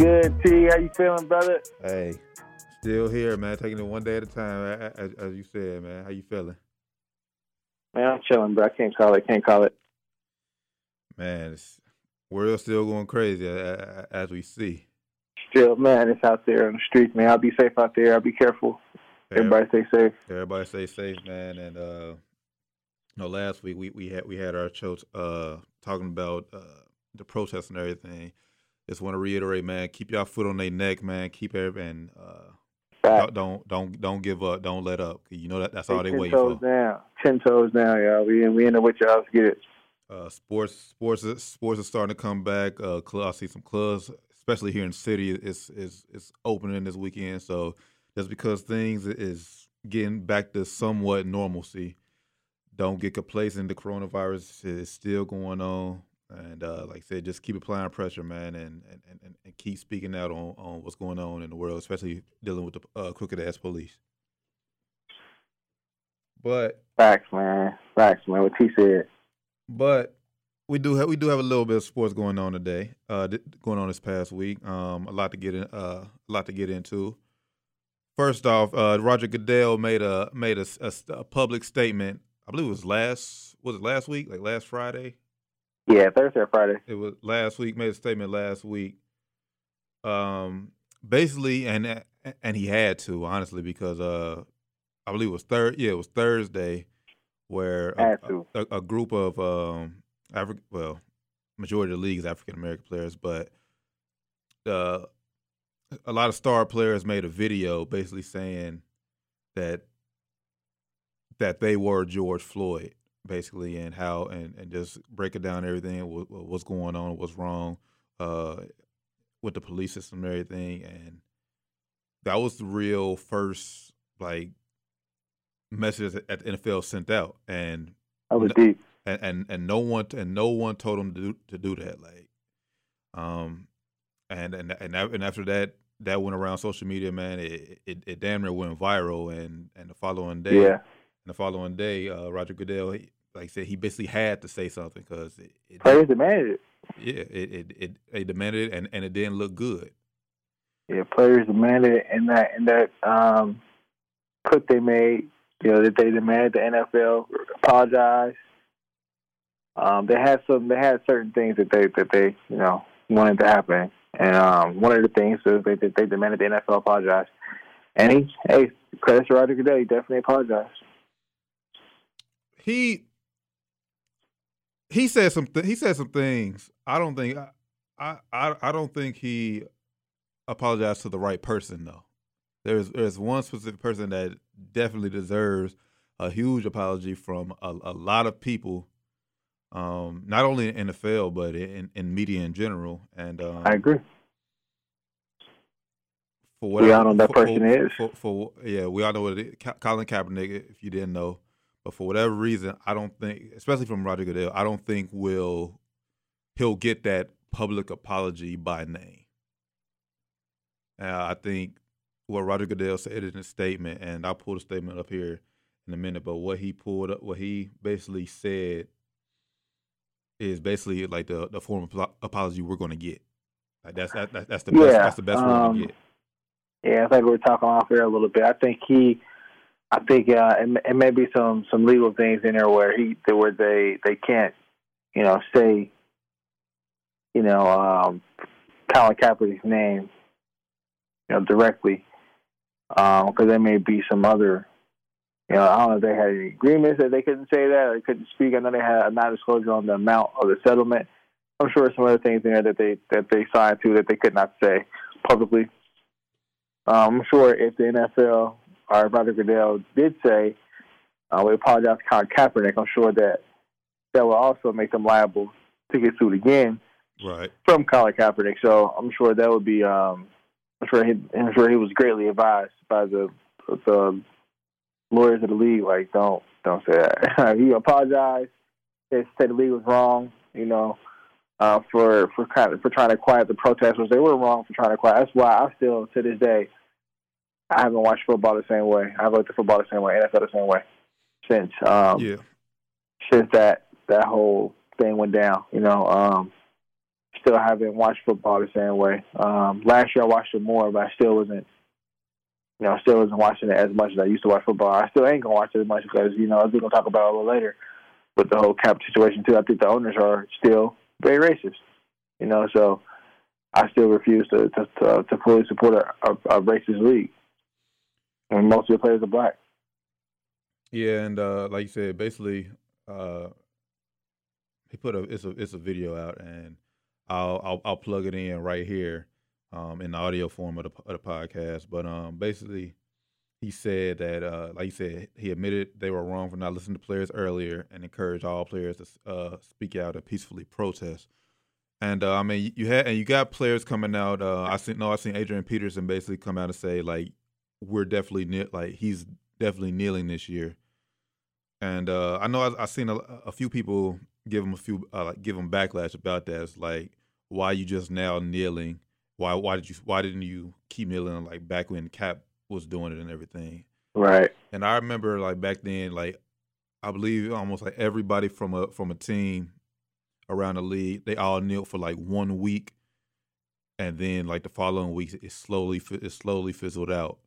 good, T? How you feeling, brother? Hey, still here, man. Taking it one day at a time, as, as you said, man. How you feeling? Man, I'm chilling, bro. I can't call it. Can't call it. Man, it's, world's still going crazy as we see. Still, man, it's out there on the streets, man. I'll be safe out there. I'll be careful. Everybody stay safe. Everybody stay safe, man. And uh, you know, last week we, we had we had our show uh talking about uh the protests and everything. Just want to reiterate, man. Keep y'all foot on their neck, man. Keep everything. and uh, don't don't don't give up. Don't let up. You know that that's all they wait toes for. Down, ten toes down, y'all. We in we in the with y'all. Let's get it. Uh, sports sports sports are starting to come back. Uh, I see some clubs, especially here in the city, is is is opening this weekend. So just because things is getting back to somewhat normalcy, don't get complacent. The coronavirus is still going on. And uh, like I said, just keep applying pressure, man, and, and, and, and keep speaking out on, on what's going on in the world, especially dealing with the uh, crooked ass police. But facts, man, facts, man. What he said. But we do have we do have a little bit of sports going on today, uh, going on this past week. Um, a lot to get in, uh, a lot to get into. First off, uh, Roger Goodell made a made a, a, a, public statement. I believe it was last was it last week, like last Friday. Yeah, Thursday or Friday. It was last week. Made a statement last week. Um, basically, and and he had to honestly because uh, I believe it was third. Yeah, it was Thursday, where a, a, a, group of um, African, well, majority of the league is African American players, but uh, a lot of star players made a video basically saying that that they were George Floyd, basically, and how and, and just breaking down everything what, what's going on, what's wrong uh, with the police system and everything, and that was the real first like message that the NFL sent out, and that was deep, and, and and no one and no one told them to do to do that, like, um, and and and and after that, that went around social media, man. It, it, it damn near went viral, and and the following day, yeah. the following day, uh, Roger Goodell, he, like I said, he basically had to say something because it, it players demanded it. Yeah, it it it they demanded it, and and it didn't look good. Yeah, players demanded it, and that and that um, clip they made, you know, that they demanded the NFL apologize. Um, they had some, they had certain things that they that they you know wanted to happen and um, one of the things was they they demanded the NFL apologize. And he, hey, credit to Roger Goodell, he definitely apologized. He he said some th- he said some things. I don't think I, I I don't think he apologized to the right person though. There's there's one specific person that definitely deserves a huge apology from a, a lot of people um, not only in the NFL but in, in media in general. And um, I agree. For whatever, we all know that for, person for, is. For, for, yeah, we all know what it is. Colin Kaepernick, if you didn't know, but for whatever reason, I don't think, especially from Roger Goodell, I don't think will he'll get that public apology by name. Uh, I think what Roger Goodell said in his statement, and I'll pull the statement up here in a minute, but what he pulled up, what he basically said is basically like the the form of apology we're going to get. Like that's that, that's the best. Yeah, that's the best um, we're going to get. Yeah, I think we are talking off air a little bit. I think he, I think uh, it, it may be some some legal things in there where he where they they can't, you know, say, you know, um, Colin Kaepernick's name, you know, directly, because um, there may be some other you know, I don't know if they had any agreements that they couldn't say that or they couldn't speak. I know they had a non-disclosure on the amount of the settlement. I'm sure some other things in there that they that they signed to that they could not say publicly. Um, I'm sure if the NFL or Roger Goodell did say uh, we apologize to Colin Kaepernick, I'm sure that that will also make them liable to get sued again right. from Colin Kaepernick. So I'm sure that would be um, I'm sure he I'm sure he was greatly advised by the the lawyers of the league like don't don't say that. he apologized. They said the league was wrong. You know, uh, for for kind of, for trying to quiet the protesters. They were wrong for trying to quiet. That's why I still to this day I haven't watched football the same way. I've looked at football the same way, NFL the same way since um, yeah. since that that whole thing went down. You know, um, still haven't watched football the same way. Um, last year I watched it more, but I still wasn't. You know, still wasn't watching it as much as I used to watch football. I still ain't gonna watch it as much because you know as we're gonna talk about it a little later with the whole cap situation too. I think the owners are still very racist. You know, so I still refuse to to to, to fully support a, a, a racist league. And most of the players are black. Yeah, and uh, like you said, basically, uh, he put a it's a it's a video out, and I'll I'll, I'll plug it in right here, um, in the audio form of the of the podcast. But um, basically, he said that uh, like you said, he admitted they were wrong for not listening to players earlier, and encouraged all players to uh, speak out and peacefully protest. And uh, I mean, you had and you got players coming out. Uh, I seen no, I seen Adrian Peterson basically come out and say like we're definitely ne- like he's definitely kneeling this year. And uh, I know I, I seen a, a, few people give him a few uh, like give him backlash about that. It's like why you just now kneeling? Why why did you why didn't you keep kneeling like back when Cap was doing it and everything? Right. And I remember like back then, like I believe almost like everybody from a from a team around the league, they all knelt for like one week, and then like the following weeks, it slowly it slowly fizzled out.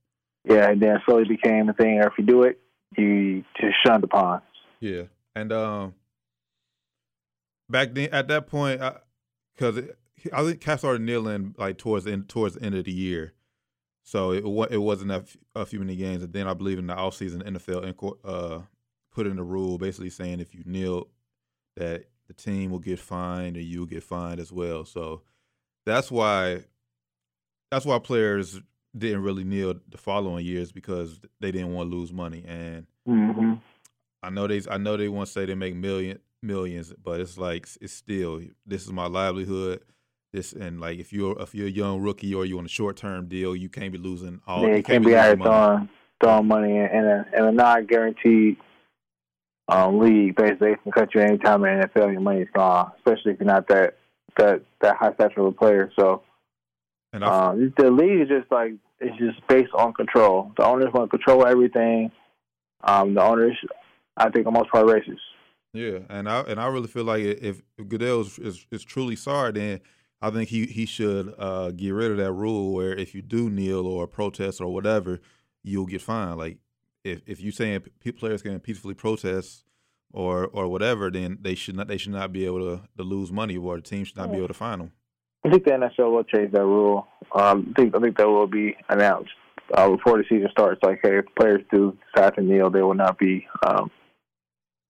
Yeah, and then slowly became a thing. Or if you do it, you just shunned upon. Yeah, and um, back then at that point, because I, I, think Cap started kneeling like towards the end, towards the end of the year, so it it wasn't a, a few many games. And then I believe in the offseason, NFL uh, put in a rule basically saying if you kneel, that the team will get fined and you'll get fined as well. So that's why that's why players didn't really kneel the following years because they didn't want to lose money. And mm-hmm. I know they I know they want to say they make million millions, but it's like it's still this is my livelihood. This and like if you're if you're a young rookie or you're on a short term deal, you can't be losing all. The money. Yeah, you can't, can't be out throwing throwing money in, in a in a non guaranteed um, league. Basically, they can cut you anytime in the NFL. Your money's gone, especially if you're not that that that high stature of a player. So, and um, the league is just like it's just based on control. The owners want to control everything. Um, the owners, I think, are most part racist. Yeah, and I and I really feel like if, if Goodell is, is, is truly sorry, then I think he he should uh, get rid of that rule where if you do kneel or protest or whatever, you'll get fined. Like if if you saying players can peacefully protest or or whatever, then they should not they should not be able to, to lose money or the team should not be able to fine them. I think the NFL will change that rule. Um, I think I think that will be announced uh, before the season starts. Like, hey, if players do decide to kneel, they will not be, um,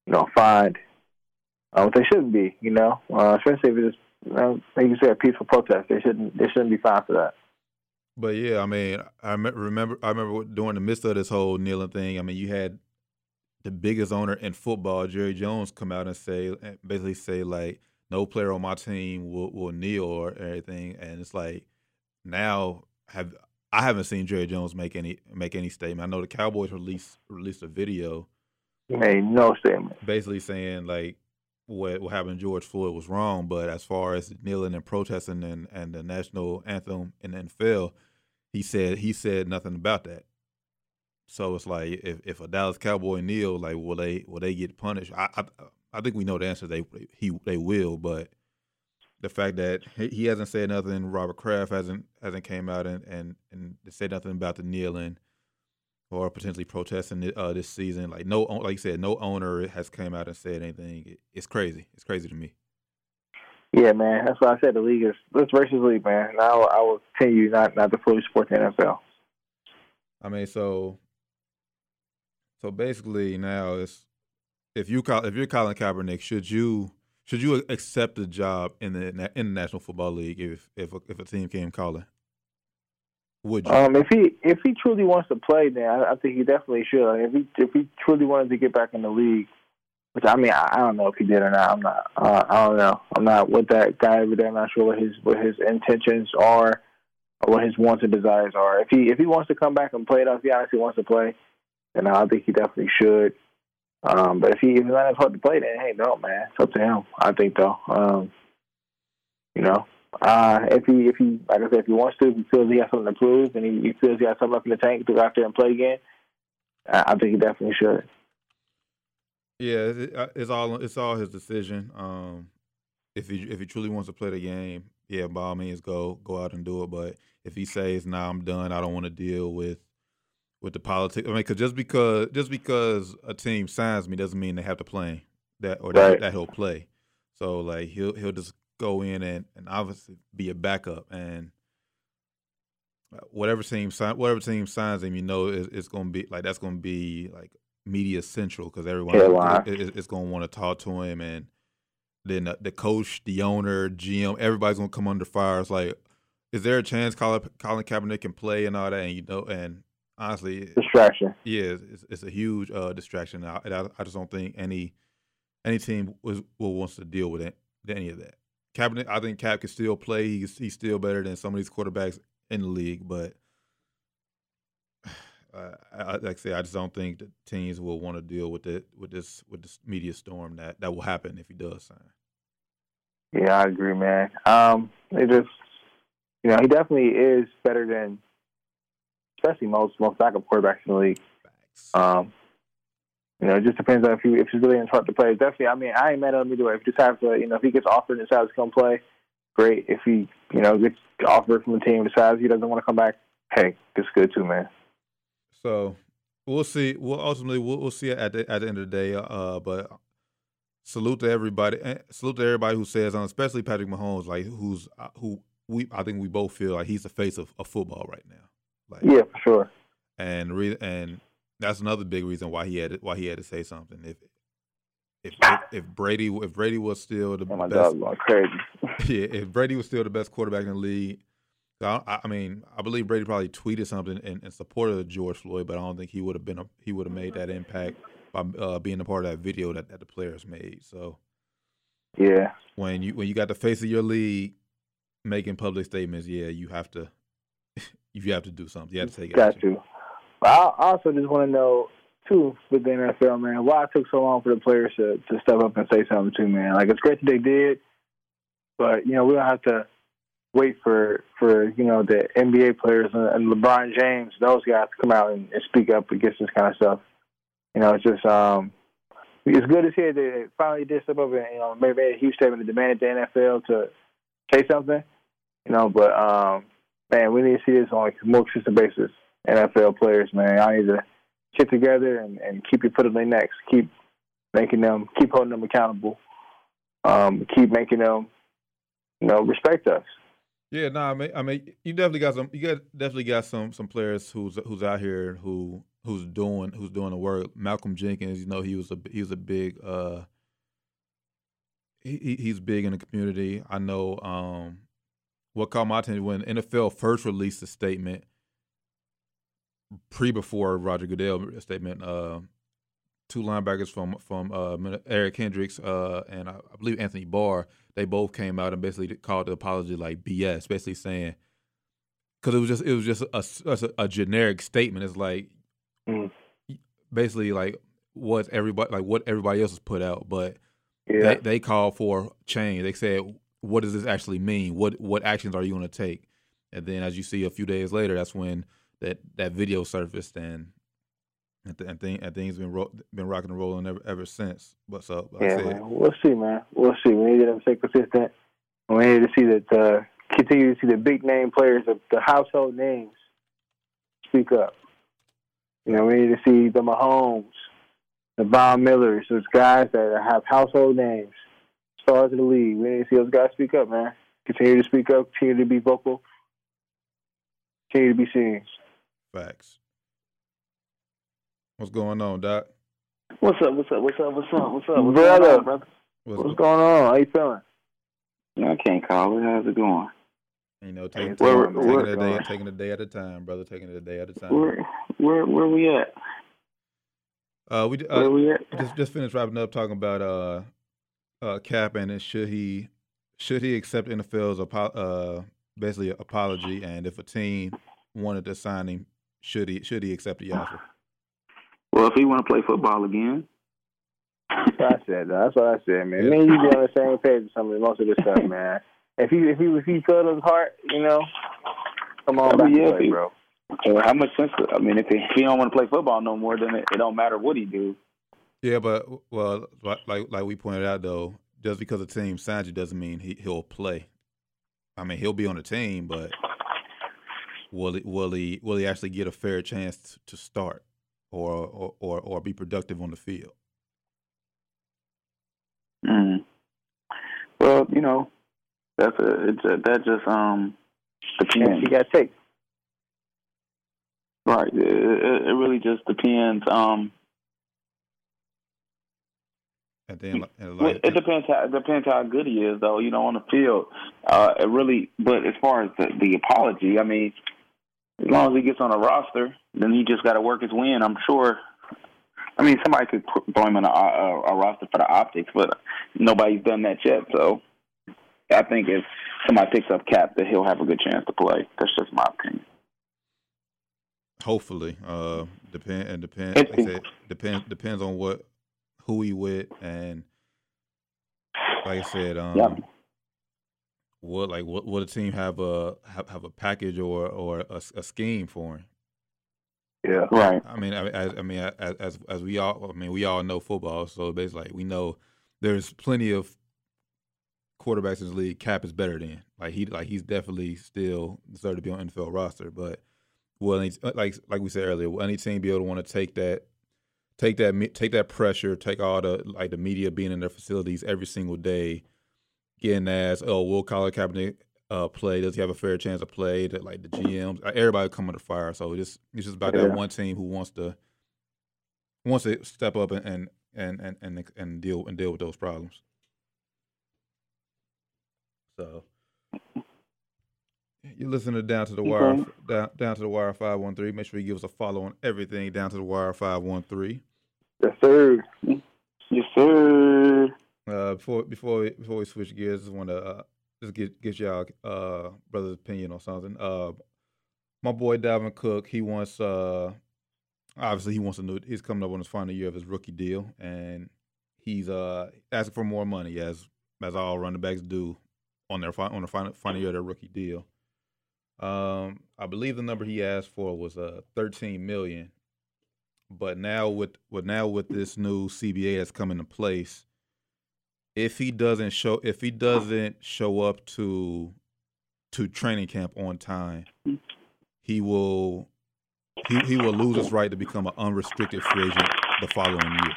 you know, fined. Uh, they shouldn't be, you know, uh, especially if it's uh, like you a peaceful protest. They shouldn't they shouldn't be fined for that. But yeah, I mean, I remember I remember during the midst of this whole kneeling thing. I mean, you had the biggest owner in football, Jerry Jones, come out and say basically say like no player on my team will, will kneel or anything. And it's like now have I haven't seen Jerry Jones make any make any statement. I know the Cowboys released released a video. He made no statement. Basically saying like what what happened to George Floyd was wrong, but as far as kneeling and protesting and, and the national anthem in the NFL, he said he said nothing about that. So it's like if, if a Dallas Cowboy kneel, like will they will they get punished? I, I I think we know the answer. They he they will, but the fact that he hasn't said nothing, Robert Kraft hasn't hasn't came out and and and said nothing about the kneeling or potentially protesting uh, this season. Like no, like you said, no owner has come out and said anything. It's crazy. It's crazy to me. Yeah, man. That's why I said the league is let's versus league, man. Now I will continue not not to fully support the NFL. I mean, so so basically now it's if you if you're Colin Kaepernick, should you should you accept a job in the in the National Football League if if a, if a team came calling? Would you? Um, if he if he truly wants to play, then I, I think he definitely should. If he if he truly wanted to get back in the league, which I mean I, I don't know if he did or not. I'm not. Uh, I don't know. I'm not with that guy over there. I'm not sure what his what his intentions are or what his wants and desires are. If he if he wants to come back and play it, if he honestly wants to play, then I think he definitely should. Um, but if he if not hard to play, then hey, no, man, it's up to him. I think though. Um, you know, Uh, if he, if he, like I said, if he wants to, if he feels he has something to prove, and he, he feels he has something up in the tank to go out there and play again, I, I think he definitely should. Yeah, uh, it's all it's all his decision. Um, if he if he truly wants to play the game, yeah, by all means, go go out and do it. But if he says, "Nah, I'm done. I don't want to deal with with the politics," I mean, cause just because just because a team signs me doesn't mean they have to play that or that, Right. that he'll play. So like he'll he'll just go in and, and obviously be a backup and uh, whatever team sign whatever team signs him, you know, it's, it's going to be like that's going to be like media central because everyone is, is going to want to talk to him and then the, the coach, the owner, GM, everybody's going to come under fire. It's like, is there a chance Colin, Colin Kaepernick can play and all that? And you know, and honestly, Distraction. yeah, it's, it's a huge uh, distraction. I, I, I just don't think any any team was will wants to deal with it, any of that. Kaepernick, I think Cap can still play. He's he's still better than some of these quarterbacks in the league, but uh, I, like I say, I just don't think that teams will want to deal with it with this with this media storm that that will happen if he does sign. Yeah, I agree, man. Um, it just, you know, he definitely is better than, especially most most backup quarterbacks in the league. Um, you know, it just depends on if he if he's really interested to play. Definitely, I mean, I ain't mad at him either way. If he decides to, you know, if he gets offered and decides to come play, great. If he, you know, gets offered from the team decides he doesn't want to come back, hey, it's good too, man. So we'll see. We'll ultimately we'll, we'll see at the at the end of the day. Uh, but salute to everybody. eh, Salute to everybody who says, um, especially Patrick Mahomes, like who's uh, who we I think we both feel like he's the face of, of football right now. Like Yeah, for sure. and re- and that's another big reason why he had to, why he had to say something. If if if, if Brady if Brady was still the Oh my best going crazy. yeah, if Brady was still the best quarterback in the league, I, I I mean, I believe Brady probably tweeted something in, in support of George Floyd, but I don't think he would have been a, he would have made that impact by uh, being a part of that video that, that the players made. So Yeah, when you when you got the face of your league making public statements, yeah, you have to you have to do something. You have to take got action. to. But I also just want to know too with the NFL, man, why it took so long for the players to to step up and say something too, man. Like it's great that they did, but you know we don't have to wait for for you know the NBA players and, LeBron James, those guys to come out and, and speak up against this kind of stuff. You know, it's just um, it's good to see that they finally did step up and you know maybe made a huge statement and demanded the NFL to say something. You know, but um, man, we need to see this on a more consistent basis. NFL players, man, I need to get together and, and keep your foot on their necks. Keep making them, keep holding them accountable. Um, keep making them, you know, respect us. Yeah, no, I mean, I mean, you definitely got some. You got definitely got some some players who's who's out here who who's doing who's doing the work. Malcolm Jenkins, you know, he was a he was a big uh he- he's big in the community. I know. Um, what caught my attention when NFL first released a statement pre before Roger Goodell statement. Uh, two linebackers from from uh, Eric Kendricks uh, and I, I believe Anthony Barr. They both came out and basically called the apology like BS, basically saying because it was just it was just a generic statement. It's like Mm. basically like what everybody like what everybody else has put out, but Yeah, they, they called for change. They said, "What does this actually mean? What what actions are you going to take?" And then, as you see, a few days later, that's when that that video surfaced, and and, th- and, thing, and things been ro- been rocking and rolling ever ever since. But so, like I yeah, said, man. We'll see, man. We'll see. We need them to stay consistent. We need to see that uh, continue to see the big name players, the, the household names, speak up. You know, we need to see the Mahomes, the Von Millers, those guys that have household names, stars of the league. We need to see those guys speak up, man. Continue to speak up. Continue to be vocal. Continue to be seen. facts. What's going on, Doc? What's up? What's up? What's up? What's up? What's up? What's Brother. going on, brother? What's, What's going on? How you feeling? No, I can't call it. How's it going? you know, taking, Where- taking, where- taking where- it a day, taking it a day at a time, brother. Taking it a day at a time. Where where where we at? Uh, we Where uh, we at? just just finished wrapping up talking about uh uh Cap and should he should he accept NFL's apo- uh basically apology and if a team wanted to sign him should he should he accept the offer? Well, if he want to play football again, That's what I said. though. That's what I said, man. Yeah. Me and you be on the same page with some of most of this stuff, man. if he if he if he filled his heart, you know, come on back yeah, play, he- bro. So how much sense? I mean, if he, if he don't want to play football no more, then it, it don't matter what he do. Yeah, but well, like like like we pointed out though, just because a team signs you doesn't mean he he'll play. I mean, he'll be on the team, but will he will he will he actually get a fair chance to start or or or, or be productive on the field? Mm. Well, you know, that's a, it's a that just um depends. he got to take. Right. It, it, it really just depends. Um, And then like- and well, it depends how it depends how good he is, though. You know, on the field, uh, it really. But as far as the, the apology, I mean, as long as he gets on a roster, then he just got to work his win. I'm sure. I mean, somebody could throw him on a, a, a roster for the optics, but nobody's done that yet. So, I think if somebody picks up Cap, that he'll have a good chance to play. That's just my opinion. hopefully, uh, depend and depend. Like said, depends depends on what who he with and like I said, um, Yeah. what like what will the team have a have, have a package or or a, a scheme for him? Yeah. Right. I mean, I, as, I mean, as, as as we all, I mean, we all know football, so basically, like, we know there's plenty of quarterbacks in the league. Cap is better than like he, like he's definitely still deserve to be on NFL roster. But will any, like like we said earlier, will any team be able to want to take that, take that, take that pressure, take all the like the media being in their facilities every single day, getting asked, oh, will Colin Kaepernick uh, play? Does he have a fair chance to play? That like the GMs, everybody come under fire. So it's it's just about Yeah. that one team who wants to wants to step up and and and and and, and deal and deal with those problems. So you listen to down to the wire Okay. down, down to the wire five one three. Make sure you give us a follow on everything down to the wire five one three. Yes, sir. Yes, sir. Uh, before before we, before we switch gears, just want to uh, just get get y'all uh brother's opinion on something. Uh, my boy Dalvin Cook, he wants uh obviously he wants a new. He's coming up on his final year of his rookie deal, and he's uh asking for more money as as all running backs do on their on the final final year of their rookie deal. Um, I believe the number he asked for was uh thirteen million, but now with with now with this new CBA that's coming into place, if he doesn't show if he doesn't show up to to training camp on time, he will he he will lose his right to become an unrestricted free agent the following year.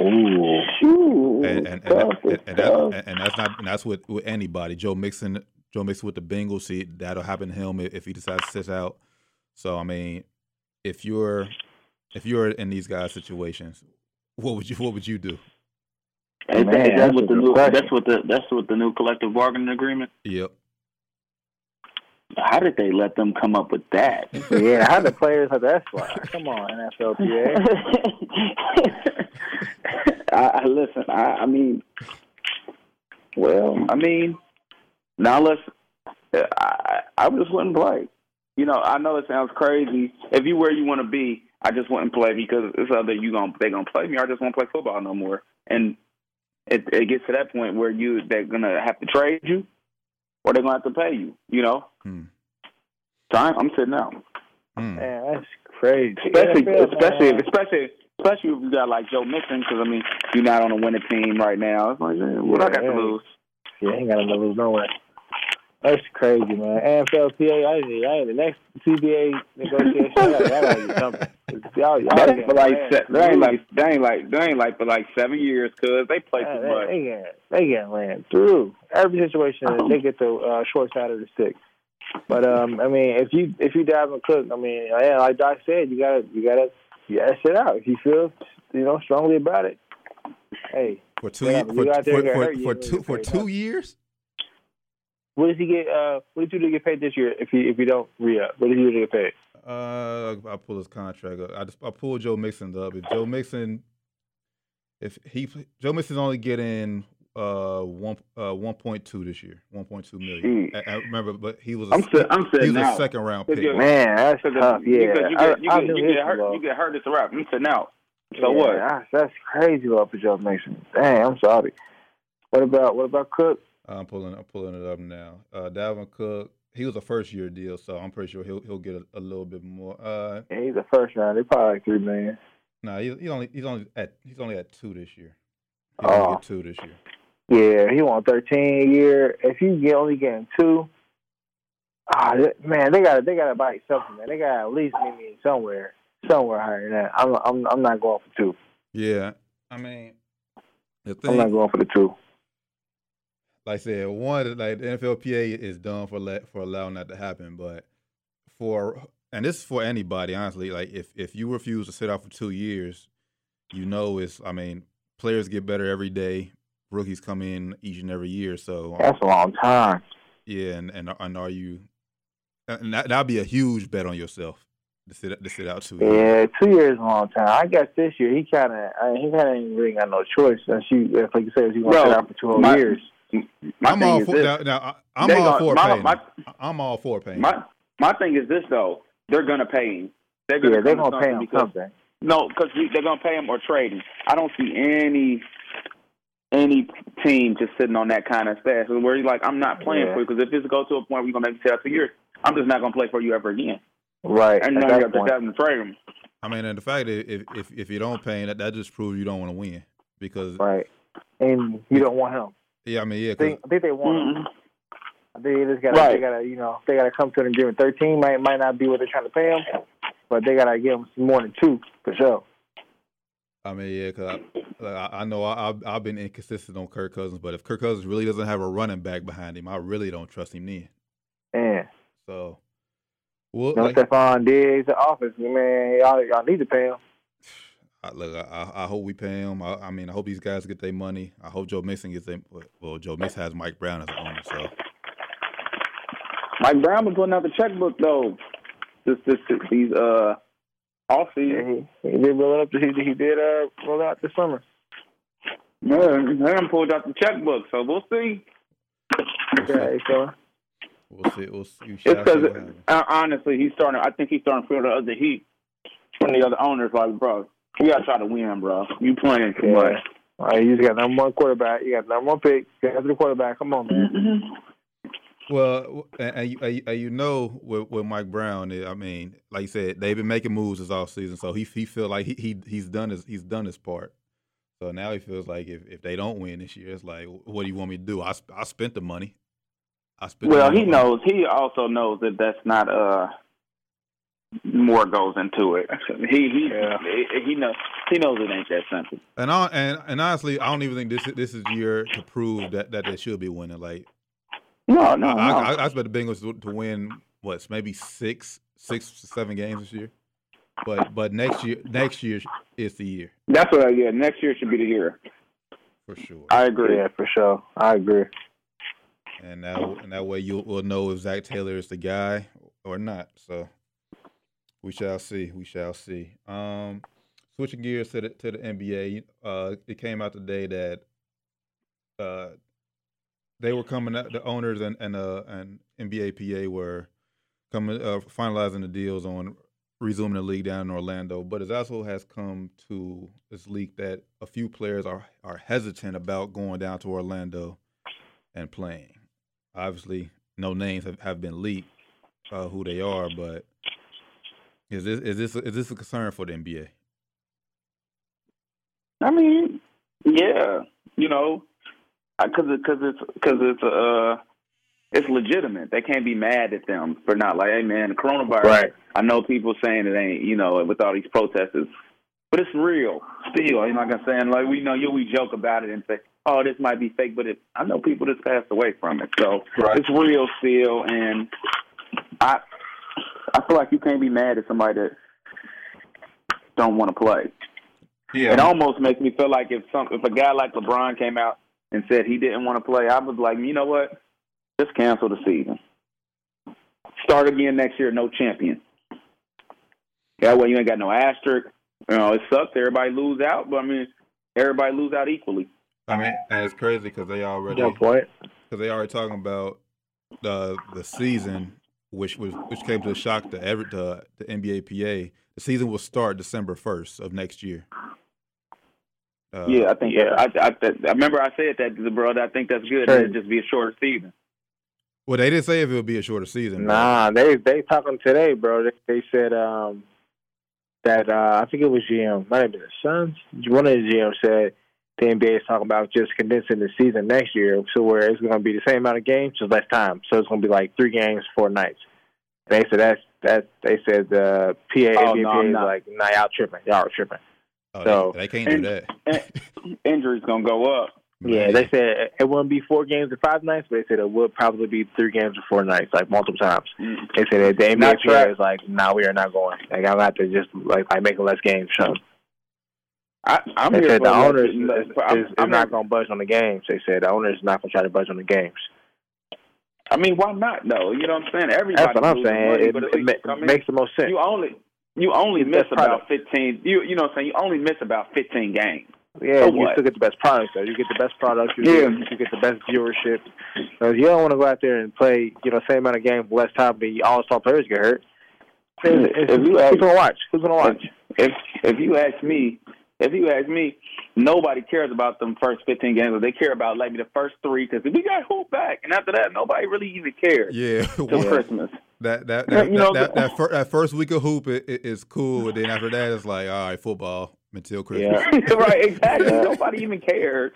Ooh, And and and, and, that, and that's not that's with, with anybody. Joe Mixon Joe Mixon with the Bengals, see that'll happen to him if, if he decides to sit out. So I mean, if you're if you're in these guys' situations, what would you what would you do? Is Man, that- is that that's what the new question. that's what the that's what the new collective bargaining agreement. Yep. How did they let them come up with that? Yeah, how the players have that fly? Come on, NFLPA. I, I listen. I, I mean, well, I mean, now let's. I, I I just wouldn't play. You know, I know it sounds crazy. If you where you want to be, I just wouldn't play because it's either you gonna they gonna play me or I just won't play football no more. And it it gets to that point where you they're gonna have to trade you or they're gonna have to pay you. You know, Hmm. so I'm, I'm sitting out. Hmm. Man, that's crazy. especially NFL, especially man. especially especially if you got like Joe Mixon because I mean you're not on a winning team right now. It's like yeah, what I got Yeah. to lose. Yeah, I ain't got to lose nowhere. That's crazy, man. NFLPA, I need, I need the next CBA negotiation. I gotta, I gotta get something. Y'all, y'all That ain't getting for like ran se- that ain't like that ain't like that ain't like for like seven years because they play Man, too they, much. they get they get ran through every situation. They get the uh, short side of the stick. But um, I mean, if you if you Dalvin Cook, I mean, yeah, like Doc said, you gotta you gotta you gotta sit out. If you feel you know strongly about it, hey, For two Yeah, for, you out there for, for, for two for two years. What does he get? Uh, what did you do to get paid this year? If you if you don't re up, what does he get paid? Uh, I pull his contract up. I just I pulled Joe Mixon up. If Joe Mixon, if he Joe Mixon's only getting uh one uh one point two this year, one point two million. I, I remember, but he was a, I'm sit- I'm he sitting was a second round pick. you're- Man, that's Because tough. you Yeah, get you I, get you I get, you get hurt you get hurt. It's a wrap. I'm sitting out. So yeah, what? That's, that's crazy low for Joe Mixon. Dang, I'm sorry. What about what about Cook? I'm pulling I'm pulling it up now. Uh, Dalvin Cook, he was a first year deal, so I'm pretty sure he'll he'll get a, a little bit more. Uh, Yeah, he's a first round. They probably like three million. nah, he's, he's only he's only at he's only at two this year. He'll only Oh. get two this year. Yeah, he want thirteen a year. If you get only getting two, ah man, they got they got to buy something. Man, they got to at least meet me somewhere somewhere higher than that. I'm I'm I'm not going for two. Yeah, I mean, the I'm not going for the two. Like I said, one like the NFLPA is done for let for allowing that to happen, but for and this is for anybody honestly. Like if if you refuse to sit out for two years, you know it's. I mean, players get better every day. Rookies come in each and every year, so um, That's a long time. yeah. And and, and are you? And that that'd be a huge bet on yourself to sit to sit out two years. Yeah, two years is a long time. I guess this year he kind of he kind of really got no choice. Unless you, if like you said, if you want to sit out for two whole my- years. My I'm thing all is for this. now. now I- I'm all gonna- for my- paying. my- him. I'm all for paying. My my thing is this though. They're gonna pay him. They're gonna Yeah, they're gonna pay something him because something. no, because they're gonna pay him or trade him. I don't see any any team just sitting on that kind of stash where you're like, I'm not playing Yeah. for you because if this goes to a point where you're gonna make me sit out two years, I'm just not gonna play for you ever again. Right. And now you have to point. have them trade him. I mean, and the fact that if if if you don't pay him, that that just proves you don't want to win because Right. And you don't want him. Yeah, I mean yeah, I 'cause- think, I think they want him. Mhm. I think they just gotta, Right. they gotta, you know, they gotta come to an agreement. Thirteen might might not be what they're trying to pay him, but they gotta give him some more than two for sure. I mean yeah, because I, like, I I know I, I've I've been inconsistent on Kirk Cousins, but if Kirk Cousins really doesn't have a running back behind him, I really don't trust him then. Man, So, well, you know, like, Stefon Diggs, the office, man, y'all, y'all need to pay him. I, look, I, I I hope we pay him. I, I mean, I hope these guys get their money. I hope Joe Mixon gets their. Well, Joe Mixon has Mike Brown as owner, so Mike Brown been putting out the checkbook though. This this these uh off Yeah, season. he, he did roll it up. He, he did uh, roll out this summer. Yeah, they done pulled out the checkbook, so we'll see. Yeah, so we'll see. We'll see. We It's because what happens. honestly, he's starting. I think he's starting to feel the other heat from the other owners. Like, bro, you gotta try to win, bro. You playing too Yeah. much. all right, you just got number one quarterback. You got number one pick. You got the quarterback. Come on, man. Well, and, and, you, and you- and you know, with, with Mike Brown, I mean, like you said, they've been making moves this off season, so he he feel like he, he he's done his he's done his part. So now he feels like if, if they don't win this year, it's like, what do you want me to do? I I spent the money. I spent. the Well, money he on- knows. He also knows that that's not uh more goes into it. He he Yeah. he, he knows he knows it ain't that simple. And I, and and honestly, I don't even think this is, this is year to prove that, that they should be winning. Like No, no, I, no. I, I expect the Bengals to, to win what's maybe six six seven games this year. But but next year next year is the year that's what. I, yeah, next year should be the year. for sure. I agree. Yeah, for sure. I agree. and that and that way you will know if Zac Taylor is the guy or not. So we shall see. We shall see. Um, switching gears to the to the NBA, uh, it came out today that uh, they were coming out. The owners and and uh and NBA PA were coming uh, finalizing the deals on resuming the league down in Orlando. But it also has come to this leak that a few players are are hesitant about going down to Orlando and playing. Obviously, no names have, have been leaked uh, who they are, but is this is this is this a concern for the NBA? I mean, yeah, you know, because because it's because it's uh it's legitimate. They can't be mad at them for not like, hey man, the coronavirus. Right. I know people saying it ain't, you know, with all these protesters, but it's real still. You know, like I'm saying, like we know you, we joke about it and say, oh, this might be fake, but it, I know people that's passed away from it, so Right. it's real still. And I, I feel like you can't be mad at somebody that don't want to play. Yeah, It almost makes me feel like if some if a guy like LeBron came out and said he didn't want to play, I was like, you know what? Just cancel the season. Start again next year, no champion. That way you ain't got no asterisk. You know, it sucks. Everybody lose out, but I mean, everybody lose out equally. I mean, and it's crazy because they already because they already talking about the the season, which was which came to a shock to every to the NBA PA. The season will start December first of next year. Uh, yeah, I think. yeah. I, I, I, I remember I said that to the brother. I think that's good. Sure. It'd just be a shorter season. Well, they didn't say if it would be a shorter season. but- Nah, they they talking today, bro. They, they said um that uh I think it was GM, might have been the Suns. One of the GM said the NBA is talking about just condensing the season next year, so where it's going to be the same amount of games, just less time. So it's going to be like three games, four nights. They said that's that. They said the PA Oh, NBA no, is not. like, nah, y'all tripping, y'all are tripping. Oh, So- they, they can't do that. Injuries gonna go up. Yeah, they said it wouldn't be four games or five nights, but they said it would probably be three games or four nights, like multiple times. Mm. They said that the NBA Not player track- is like, nah, we are not going. Like I'm have to just like like making less games. So I, I'm they here said for the owners is, is, I'm, is I'm not going to budge on the games. They said the owners is not going to try to budge on the games. I mean, why not though? You know what I'm saying? Everybody. That's what I'm saying. Money, It, it ma- you makes the most sense. You only you only miss best about product. 15. You you know what I'm saying? You only miss about 15 games. Yeah, So you what? still get the best product though. You get the best product. You, Yeah. get, you get the best viewership. So you don't want to go out there and play, you know, same amount of games, less time, but all star players get hurt. It's, it's, If you who's gonna watch? Who's gonna watch? If if you ask me, if you ask me, nobody cares about them first 15 games. They care about like the first three because we got hoop back, and after that, nobody really even cares Yeah, till Christmas. that that that, you know, that, the- that, fir- that first week of hoop it, it, is cool, and then after that it's like all right, football until Christmas. Yeah. right, exactly. Yeah. Nobody even cares.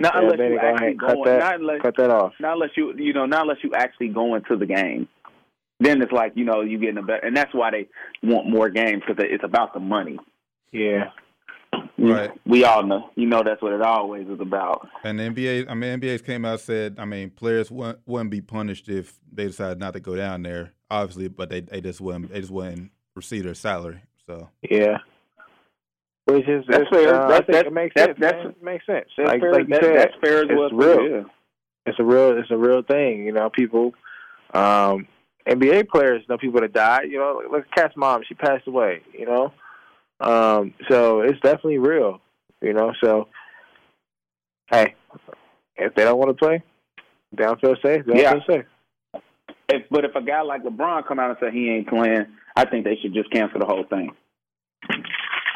Not Yeah, unless baby, you go actually ahead, cut going. that- Not unless Cut that off. not unless you you know not unless you actually go into the game. Then it's like you know you getting a better, and that's why they want more games because it's about the money. Yeah. Right. We all know, you know, that's what it always is about. And the NBA, I mean, NBA's came out and said, I mean, players wouldn't, wouldn't be punished if they decided not to go down there, obviously, but they, they just wouldn't they just wouldn't receive their salary. So Yeah. Which is That's it's, fair. Uh, I That's- think that's- it makes that's- sense. that's- man. Makes sense. That's like fair. like you that, said, that's fair as it's well. real. Yeah. it's a real it's a real thing. You know, people um NBA players know people that died. You know, look at KAT's mom, she passed away, you know. Um, so it's definitely real, you know, so hey, if they don't want to play, downfield don't feel safe, they don't Yeah. safe. If, but if a guy like LeBron come out and say he ain't playing, I think they should just cancel the whole thing.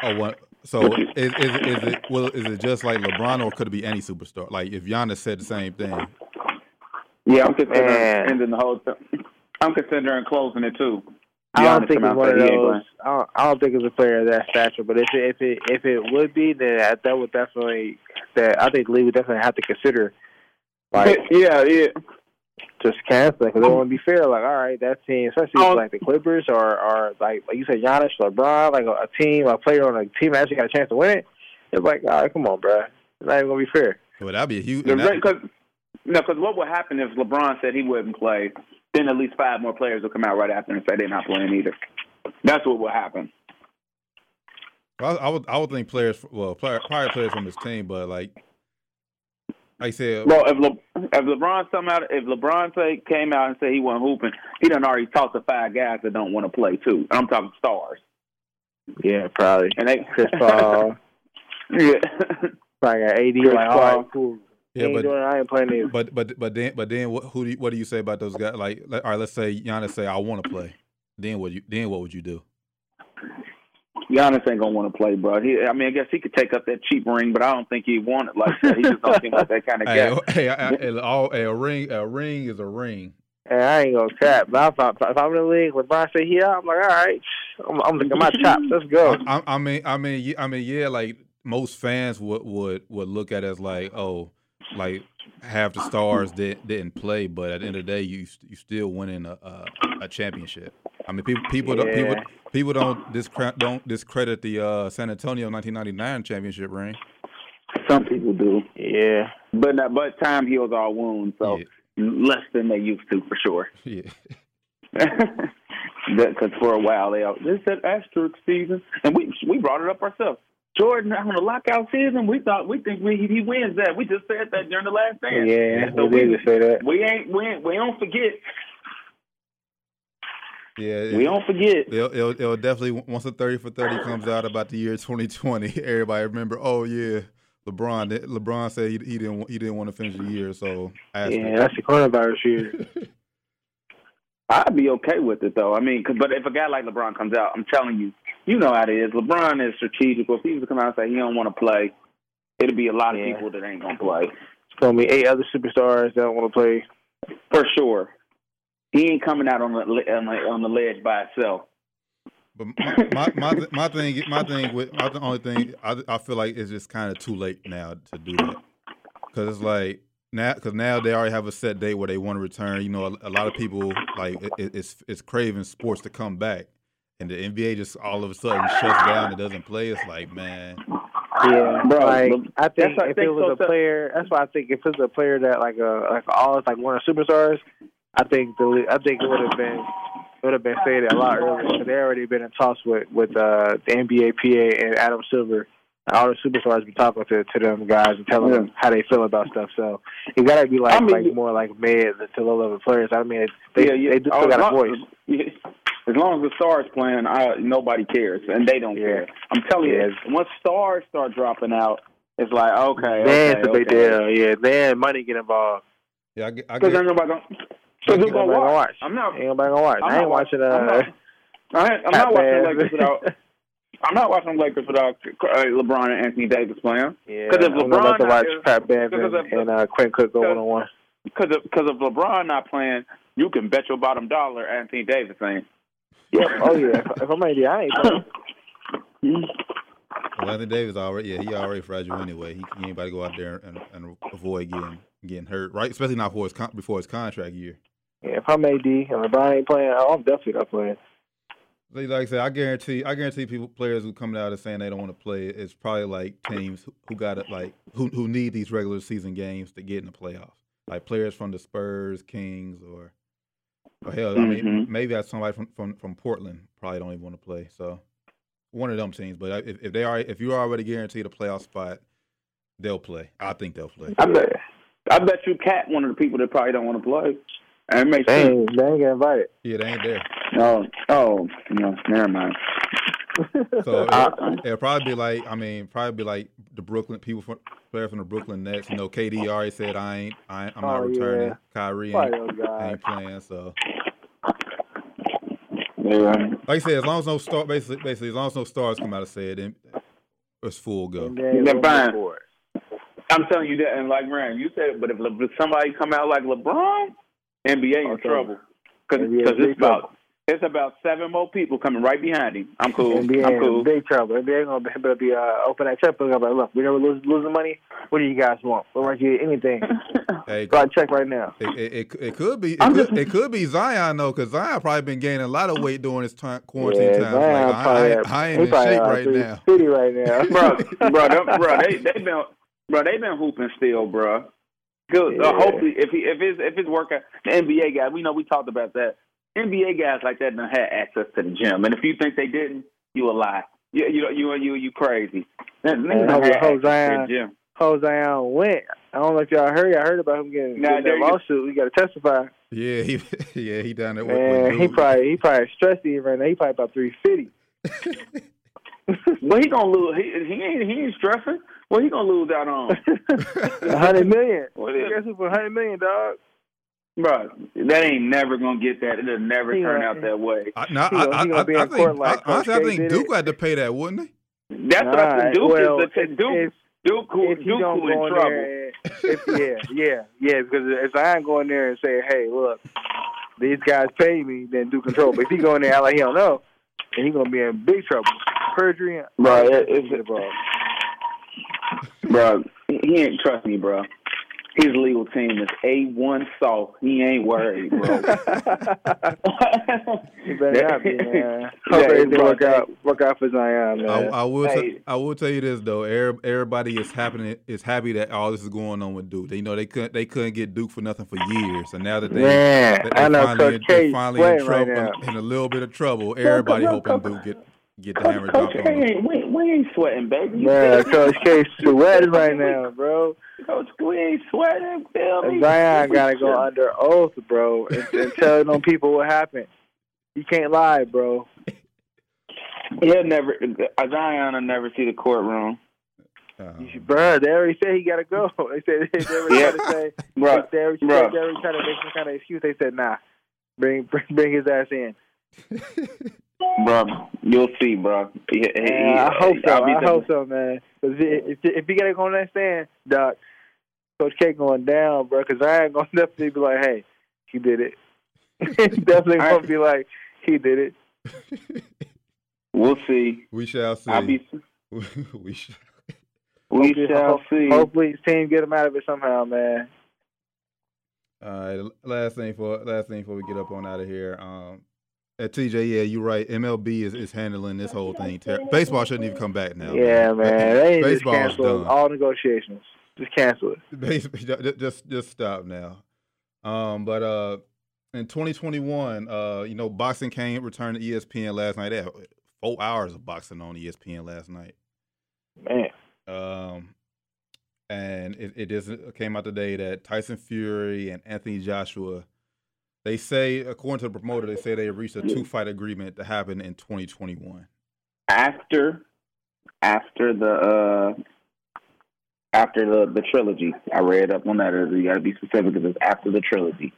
oh, what? So is, is is it well? Is it just like LeBron, or could it be any superstar? Like if Giannis said the same thing, Yeah, I'm considering Man. ending the whole thing. I'm considering closing it too. I don't think it's one of say he ain't those. I don't, I don't think it's a player of that stature. But if it if it if it would be, then that, that would definitely that I think the league would definitely have to consider like yeah, yeah. just canceling because it wouldn't be fair. Like, all right, that team, especially Oh. like the Clippers or or like like you said, Giannis, LeBron, like a, a team, a player on a team that actually got a chance to win it. It's like, all right, come on, bro. It's not even gonna be fair. well, that'd be a huge. The that- re- cause, no, because what would happen if LeBron said he wouldn't play? Then at least five more players will come out right after and say they're not playing either. That's what will happen. I, I would I would think players, well, player, probably players from his team, but like, like I said, Well, if Le, if LeBron come out, if LeBron say came out and said he wasn't hooping, he done already talked to five guys that don't want to play too. I'm talking stars, Yeah, probably. and they Chris Paul, yeah. probably got AD. Chris like, Paul. right, cool. Yeah, but- doing I ain't playing either. But but but then but then what who do you, what do you say about those guys? Like, like all right, let's say Giannis say I want to play. Then what you then what would you do? Giannis ain't gonna want to play, bro. He, I mean, I guess he could take up that cheap ring, but I don't think he want it like that. He just don't seem like that kind of Hey, guy. Oh, hey, I, I, all, hey, a ring a ring is a ring. And I ain't gonna cap. But if, I, if I'm in the league, LeBron say he out, I'm like, all right, I'm, I'm looking at my chops. Let's go. I, I, I mean I mean yeah, I mean yeah, like most fans would would would look at it as like oh like half the stars did, didn't play, but at the end of the day, you you still winning a a, a championship. I mean, people people don't people people don't discredit don't discredit the uh, San Antonio 1999 championship ring. Some people do, Yeah. but not, but time heals all wounds, so Yeah. less than they used to for sure. Yeah, Because for a while they all, this that asterisk season, and we we brought it up ourselves. Jordan I'm on the lockout season, we thought we think we, he wins that. We just said that during the last dance. Yeah, so we we, say that. we ain't we ain't, we don't forget. yeah. We don't forget. It'll, it'll, it'll definitely once the thirty for thirty comes out about the year twenty twenty. Everybody remember, oh yeah, LeBron. LeBron said he, he didn't he didn't want to finish the year, so asterisk. Yeah, that's the coronavirus year. I'd be okay with it though. I mean, 'cause- but if a guy like LeBron comes out, I'm telling you, you know how it is. LeBron is strategical. If he was to come out and say he don't want to play, it'll be a lot of Yeah. people that ain't gonna play It's gonna be eight other superstars that don't want to play. for sure. He ain't coming out on the on the, on the ledge by itself. But my my my, thing my thing with my the only thing I I feel like it's just kind of too late now to do that because it's like now because now they already have a set date where they want to return. You know, a, a lot of people like it, it- it's it's craving sports to come back, and the NBA just all of a sudden shuts down and doesn't play. It's like man, Yeah, Bro, like I think why I if think it was so, a too. player, that's why I think if it's a player that like a like all like one of the superstars, I think the I think it would have been it would have been stated a lot earlier because they already been in talks with with uh, the NBA PA and Adam Silver. All the superstars been talking to to them guys and telling them how they feel about stuff. So it gotta be like I mean, like more like mid to low level players. I mean, they yeah, yeah. they do still got a voice. yeah. As long as the stars playing, I, nobody cares, and they don't Yeah. care. I'm telling you, once stars start dropping out, it's like okay, Then okay, it's a big okay. deal. Yeah, then money get involved. yeah, I get, I Because get nobody gonna. So who gonna nobody gonna watch? watch. I'm not. Ain't nobody gonna watch. I'm I ain't not watching. I'm Uh, not, I ain't, I'm not watching Pat Lakers Bev. without. I'm not watching the Lakers without uh, LeBron and Anthony Davis playing. Yeah, 'Cause if I'm about LeBron to watch is- Pat Bev because and, if- and uh, Quinn Cook go one on one. Because if, cause if LeBron not playing, you can bet your bottom dollar Anthony Davis ain't. Yeah. Oh yeah. If, if I'm AD, I ain't playing. well, Anthony Davis already yeah he already fragile anyway. He, he ain't about to go out there and, and avoid getting getting hurt right, especially not for his con- before his contract year. Yeah, if I'm AD and LeBron ain't playing, I'm definitely not playing. Like I said, I guarantee, I guarantee people, players who coming out and saying they don't want to play, it's probably like teams who- who got it, like who who need these regular season games to get in the playoffs. Like players from the Spurs, Kings, or, or hell, I mean, Mhm. maybe that's somebody from, from from Portland probably don't even want to play. So one of them teams. But if, if they are, if you are already guaranteed a playoff spot, they'll play. I think they'll play. I bet. I bet you KAT one of the people that probably don't want to play. And it makes They sense. ain't, they ain't get invited. Yeah, they ain't there. Oh, oh, no, never mind. So it, it'll probably be like I mean, probably be like the Brooklyn people from players from the Brooklyn Nets. You know, KD already said I ain't, I ain't I'm not Oh, returning. yeah. Kyrie ain't, those ain't playing. So Yeah. like I said, as long as no star, basically, basically as long as no stars come out and say it, then it's full go. And then They're fine. I'm telling you that, and like Rand, you said, but if, Le- if somebody come out like LeBron, NBA in Okay. trouble because NBA in big it's about it's about seven more people coming right behind him. I'm cool. NBA I'm in cool. big trouble. NBA gonna be, better be uh, open that checkbook. I'm like, look, we never lose losing money. What do you guys want? We'll write you anything. Hey, Go out check right now. it, it, it, it could be it I'm could, just- it could be Zion though, because Zion probably been gaining a lot of weight during his time, quarantine yeah, time. Zion Like, I, probably I, at- I ain't in shape right now. City right now, bro, bro, them, bro, they they been, bro, they been hooping still, bro. Good. Uh, hopefully, if he if his if his workout, the NBA guys, we know we talked about that. NBA guys like that done had access to the gym, and if you think they didn't, you a lie. You you you you you crazy. That niggas Man, done had Ho- Ho access to the gym. Jose went. I don't know if y'all heard. I heard about him getting, Nah, getting that lawsuit. We got to testify. Yeah, he yeah he down there with, Man, with he probably he probably stressed even right now. He probably about three fifty. But he gonna lose. He he ain't he ain't stressing. What he gonna lose out on, A hundred million. What is- Guess who for a hundred million, dog? bro? That ain't never gonna get that. It'll never He turn out that way. I, no, I, I, I, I think, like honestly, I think Duke it. had to pay that, wouldn't he? That's what I Nah, said. Duke well, is the if, Duke. if, Duke, if he Duke who in in trouble. if, yeah, yeah, yeah, because if I go going there and say, "Hey, look, these guys pay me," then do control. But if he go in there and act like he don't know, then he gonna be in big trouble. Perjury, Bro, it- it's- involved. Bro. He ain't trust me, bro. His legal team is a one soft. He ain't worried, bro. He better not be, man. Yeah, Hope everything bro, work out, work out for Zion, I, man. I will. Hey. T- I will tell you this though. Everybody is happening is happy that all this is going on with Duke. They, you know they couldn't they couldn't get Duke for nothing for years, and now that they Man, that they I know finally, Coach in, they K finally in sweating right in a little bit of trouble. Everybody Coach- hoping Coach- Duke get get the Coach, hammer Coach dropped K on them. ain't, we, we ain't sweating, baby. You Man. Coach K sweating right now, bro. Coach, we ain't sweating. Feel me? Zion gotta go under oath, bro, and, and tell them people what happened. You can't lie, bro. He'll never. Zion will never see the courtroom, Um, bro, they already said he gotta go. They said they already Yeah. tried to say bro. they already, Bruh. they already tried to make some kind of excuse. They said, nah, bring bring, bring his ass in. Bro. You'll see, bro. He, he, Yeah, I hope so. I'll be I the- hope so, man. Cause if if you gotta go understand, Doc, Coach K going down, bro. Cause I ain't gonna definitely be like, hey, he did it. definitely I- gonna be like, he did it. We'll see. we shall see. I'll be. we shall. We Hopefully- shall ho- see. Hopefully, his team get him out of it somehow, man. All right. Last thing for last thing before we get up on out of here. Um, at TJ, yeah, you're right. MLB is, is handling this whole thing. Baseball shouldn't even come back now. Yeah, man. They ain't just Baseball's cancel done. all negotiations. Just cancel it. Base- just just stop now. Um, but uh, in 2021, uh, you know, boxing came returned to ESPN last night. They had four hours of boxing on ESPN last night. Man. Um, and it, it just came out today that Tyson Fury and Anthony Joshua, they say, according to the promoter, they say they reached a two fight agreement to happen in 2021. after after the uh after the the trilogy. I read up on that. You got to be specific because it's after the trilogy.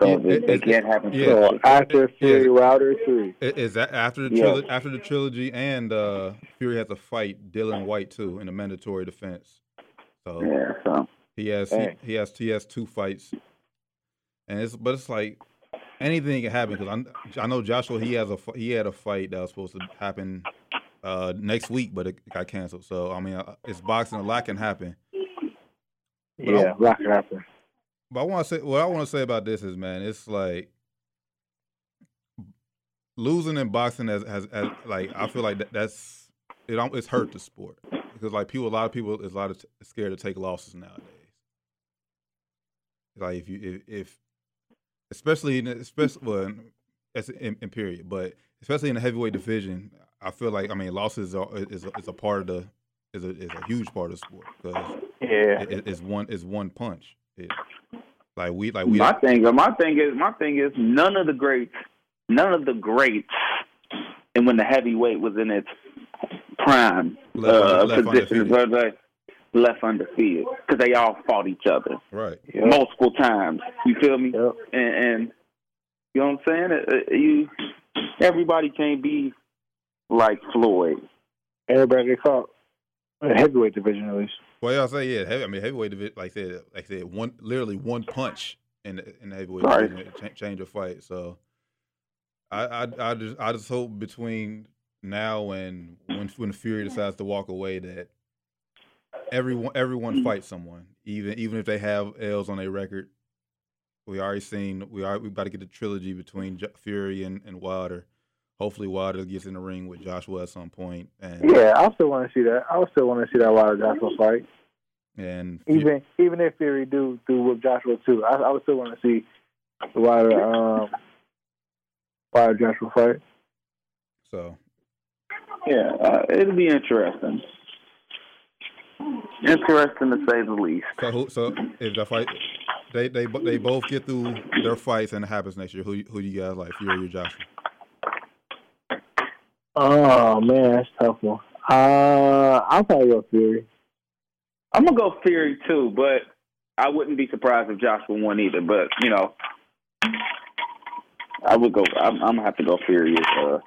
So Yeah, it, it- it, it- can't happen. yeah. So after Fury Wilder three. Is that after the Yeah. trilogy? After the trilogy, and uh, Fury has to fight Dillian Whyte too in a mandatory defense. So Yeah. So he has he, Dang. he has he has two fights, and it's but it's like anything can happen because I I know Joshua he has a he had a fight that was supposed to happen uh, next week, but it got canceled. So I mean, uh, it's boxing. A lot can happen. But Yeah, rock it happen. But I want to say what I want to say about this is, man, it's like losing in boxing has, has, has like I feel like that, that's it. It's hurt the sport because like people, a lot of people is a lot of t- scared to take losses nowadays. Like if you if, if especially in the- especially well, as in, in period, but especially in the heavyweight division, I feel like I mean losses are is a, is a part of the is a is a huge part of the sport because Yeah. it, it's one it's one punch. It, like we like we my thing, my thing is, my thing is, none of the greats, none of the greats, and when the heavyweight was in its prime Left uh, left position, undefeated. were they left undefeated because they all fought each other right. Yep. multiple times. You feel me? Yep. and, and you know what I'm saying? Uh, uh, You everybody can't be like Floyd. Everybody get caught. The heavyweight division, at least. Well, y'all say yeah. Heavy, I mean, heavyweight division, like I said, like I said, one literally one punch in the, in the heavyweight Right. division cha- change a fight. So, I, I I just I just hope between now and when when Fury decides to walk away that everyone everyone fights someone, even even if they have L's on their record. We already seen we are we about to get the trilogy between Jo- Fury and, and Wilder. Hopefully, Wilder gets in the ring with Joshua at some point. point, and Yeah, I still want to see that. I still want to see that Wilder Joshua fight. and Even even if Fury do do with Joshua too, I, I would still want to see the Wilder um Wilder Joshua fight. so Yeah, uh, it'll be interesting. Interesting to say the least. So who? So if the fight, they they bo- they both get through their fights and it happens next year. Who who do you guys like, Fury or Joshua? Oh man, that's a tough one. Uh, I'll probably go Fury. I'm gonna go Fury too, but I wouldn't be surprised if Joshua won either. But you know, I would go. I'm, I'm gonna have to go Fury as uh,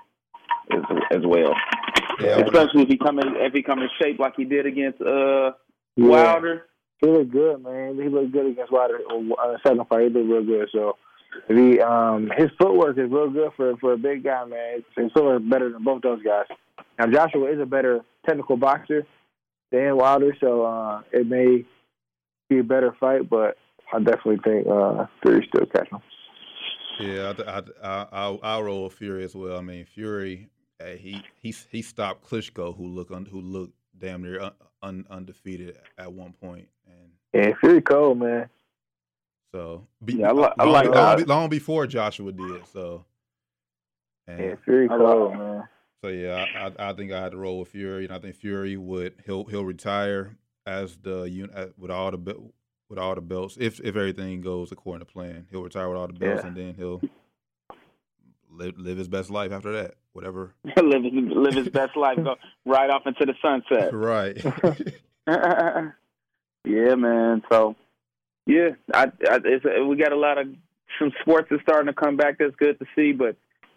as, as well. Yeah, Especially if he come in if he come in shape like he did against uh Yeah. Wilder. He looked good, man. He looked good against Wilder. Uh, second fight, he looked real good. So if he, um, his footwork is real good for for a big guy, man. His footwork is better than both those guys. Now Joshua is a better technical boxer than Wilder, so uh, it may be a better fight. But I definitely think uh, Fury still catch him. Yeah, I, I, I, I'll, I'll roll with Fury as well. I mean, Fury, uh, he he he stopped Klitschko, who looked un, who looked damn near un, un, undefeated at one point, and Yeah, Fury cold, man. so be, Yeah, I li- I long, like long, long before Joshua did. So, and Yeah, Fury I cold, man. So yeah, I, I I think I had to roll with Fury, and I think Fury would he'll he'll retire as the un- uh, with all the with all the belts if if everything goes according to plan. He'll retire with all the belts, Yeah. and then he'll live live his best life after that. Whatever. live his live his best life, go right off into the sunset. right. yeah, man. So, yeah, I, I it's, we got a lot of some sports that's starting to come back. That's good to see, but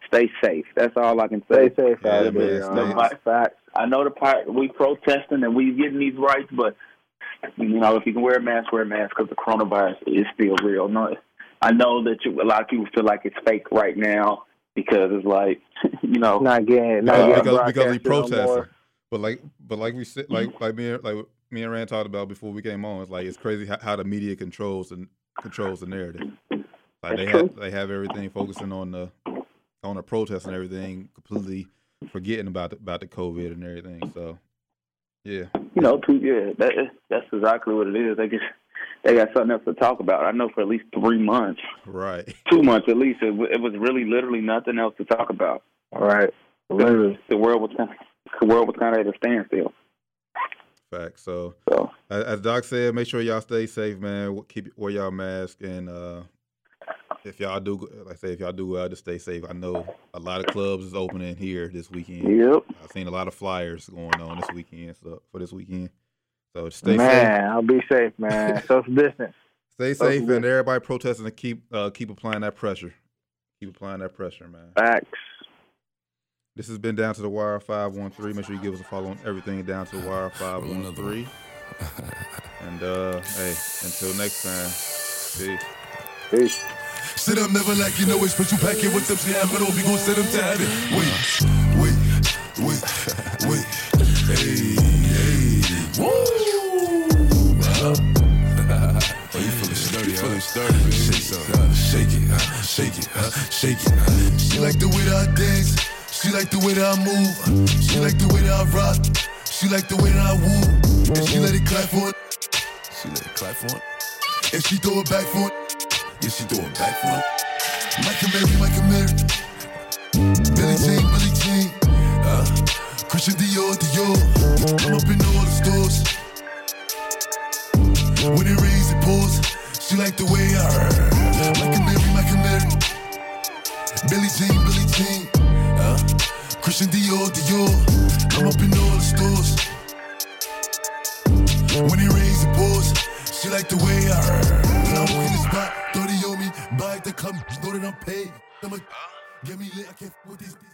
stay safe. That's all I can say. Stay safe Yeah, out man, there. stay- Facts. I know the part we protesting and we getting these rights, but you know if you can wear a mask, wear a mask because the coronavirus is still real. No, I know that you, a lot of people feel like it's fake right now because it's like you know Not getting, not Uh, getting because because he broadcasted no but like but like we said like like me and- like me and Rand talked about before we came on. It's like it's crazy how, how the media controls and controls the narrative. Like they That's have they have everything focusing on the on the protest and everything, completely forgetting about the, about the COVID and everything. So yeah, you know, two, yeah, that, that's exactly what it is. They just they got something else to talk about. I know for at least three months, right. two months at least, it, w- it was really literally nothing else to talk about. All right. Literally. The world was kind of, the world was kind of at a standstill. Fact. So So as, as Doc said, make sure y'all stay safe, man. Keep wear y'all mask and uh if y'all do, like I say, if y'all do go out, just stay safe. I know a lot of clubs is opening here this weekend. yep, I've seen a lot of flyers going on this weekend, so for this weekend. So stay man, safe, Man, I'll be safe, man. Social distance. stay safe, and everybody protesting to keep uh, keep applying that pressure. Keep applying that pressure, man. Facts. This has been down to the wire five one three. Make sure you give us a follow on everything down to the wire five one three. And uh, hey, until next time, peace. Peace. Sit up, never like you know it. Special packet with them, say I'm gonna be gon' send them to heaven. Wait, wait, wait, wait. Hey, hey, woo! 30. Shake, uh, shake it, uh, shake it, uh, shake it. Uh. She like the way that I dance. She like the way that I move. She like the way that I rock. She like the way that I woo. And she let it clap for it. She let it clap for it. And she throw it back for it. Yeah, she throw it back for it. Michael Mary, Michael Mary. Billie Jean, Billie Jean. Uh, Christian Dior, Dior. I'm up in all the stores. When it rains, it pours. She like the way I heard. Michael Mary, Michael Mary. Billie Jean, Billie Jean. Uh, Christian Dior, Dior. I'm up in all the stores. When it rains, it pours. She like the way I. When I walk in the spot, 30 on me, buy the come, know that I'm paid. I'm a, get me lit, I can't with these.